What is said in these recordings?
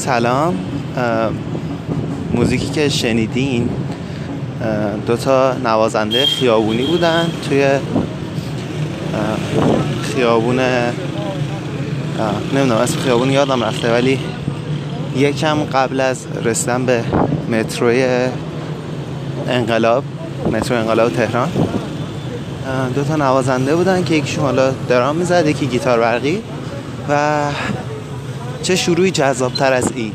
سلام. موزیکی که شنیدین دو تا نوازنده خیابونی بودن توی خیابون نمی‌دونم اسم خیابون یادم رفته ولی یکم قبل از رسیدن به متروی انقلاب مترو انقلاب تهران دو تا نوازنده بودن که یکیشون حالا درام می‌زد یکی گیتار برقی و چه شروعی جذابتر از این؟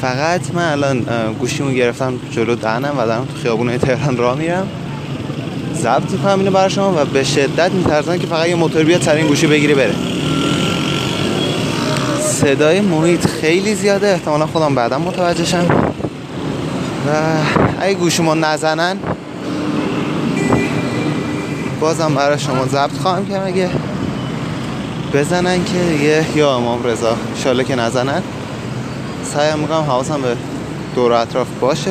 فقط من الان گوشیمو گرفتم جلو دهنم و دارم تو خیابون تهران راه میرم. ضبط می‌کنم اینو برای شما و به شدت میترسم که فقط یه موتور بیاد سر این گوشی بگیری بره. صدای محیط خیلی زیاده احتمالا خودم بعدا متوجه شم. و اگه گوشیمو نزنن بازم برای شما ضبط خواهم که اگه بزنن که یه یا امام رضا انشالله که نزنن. سعی می‌کنم حواسم به دور اطراف باشه.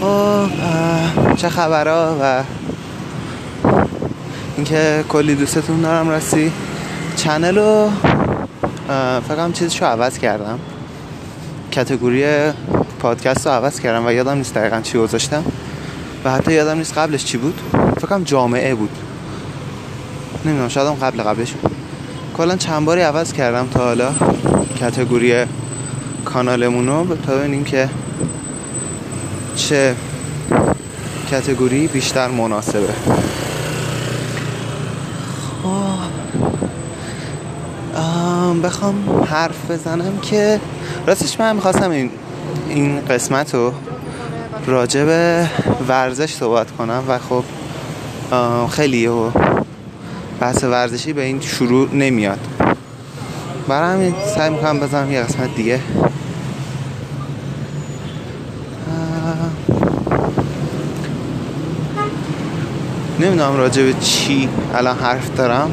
خب چه خبرها و اینکه کلی دوستتون دارم راستی. چنل رو فقط چیزشو عوض کردم. کتگوری پادکست رو عوض کردم و یادم نیست دقیقا چی گذاشتم. و حتی یادم نیست قبلش چی بود. فکرم جامعه بود. نمی‌دونم شاید قبل قبلش بود. کلا چند باری عوض کردم تا حالا کتگوری کانالمونو تا ببینیم که چه کتگوری بیشتر مناسبه. خب. بخوام حرف بزنم که راستش من می‌خواستم این این قسمت رو راجع به ورزش صحبت کنم و خب خیلی و بحث ورزشی به این شروع نمیاد. برای همین سعی می‌کنم بزنم یه قسمت دیگه. نمی‌دونم راجع به چی الان حرف دارم.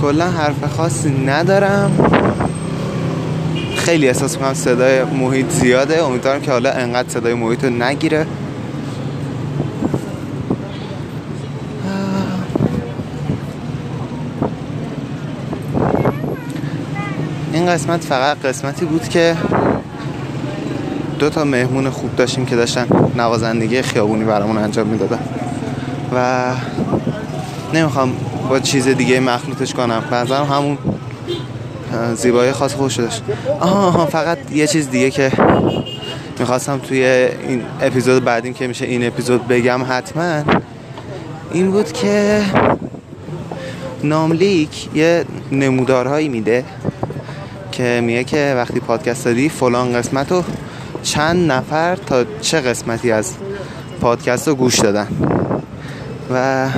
کلا حرف خاصی ندارم. خیلی احساس می‌کنم صدای محیط زیاده. امیدوارم که حالا انقدر صدای محیط رو نگیره. این قسمت فقط قسمتی بود که دو تا مهمون خوب داشتیم که داشتن نوازندگی خیابونی برامون انجام می‌دادن. و نمی‌خوام با چیز دیگه مخلوطش کنم. بعضا همون زیبایی خاص خوش داشت. آها فقط یه چیز دیگه که می‌خواستم توی این اپیزود بعدیم که میشه این اپیزود بگم حتما این بود که ناملیک یه نمودارهایی میده که میگه که وقتی پادکست دادی فلان قسمت رو چند نفر تا چه قسمتی از پادکست رو گوش دادن. و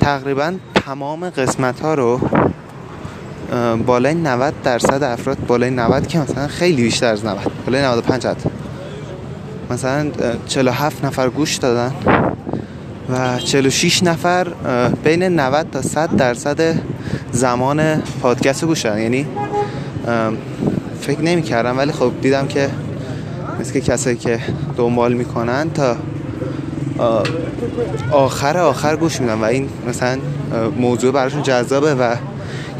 تقریبا تمام قسمت ها رو بالای 90 درصد افراد بالای 90 که مثلا خیلی بیشتر از 90 بالای 95 حد. مثلا 47 نفر گوش دادن و 46 نفر بین 90 تا 100 درصد زمان پادکست گوش دادن یعنی فکر نمی کردم ولی خب دیدم که مثل کسایی که دنبال می‌کنن تا آخر آخر گوش میدن و این مثلا موضوع براشون جذابه و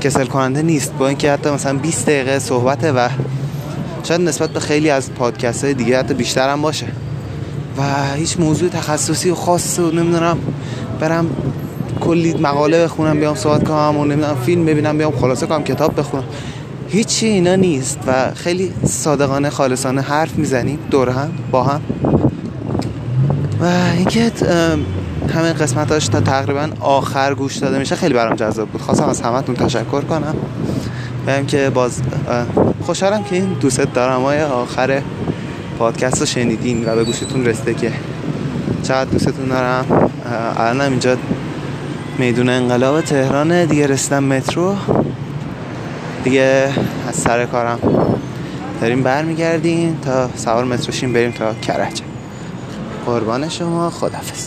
کسل کننده نیست. با اینکه حتی مثلا 20 دقیقه صحبته و شاید نسبت به خیلی از پادکست های دیگه حتی بیشتر هم باشه. و هیچ موضوع تخصصی و خاص و نمی‌دونم برم کلی مقاله بخونم بیام صحبت کنم و نمی‌دونم فیلم ببینم بیام خلاصه کنم کتاب بخونم. هیچی اینا نیست و خیلی صادقانه خالصانه حرف می‌زنیم دور هم با هم. و اینکه همه قسمتاش تا تقریبا آخر گوش داده میشه. خیلی برام جذاب بود. خواستم از همتون تشکر کنم. بهم که باز خوشحالم که این دوست دارم های آخر پادکست رو شنیدین و به گوشتون رسیده که چقدر دوستتون دارم. الان اینجا میدون انقلاب تهران دیگه رسیدم مترو. دیگه از سر کارم داریم برمیگردیم تا سوار متروشیم بریم تا کرج. قربان شما. خدافز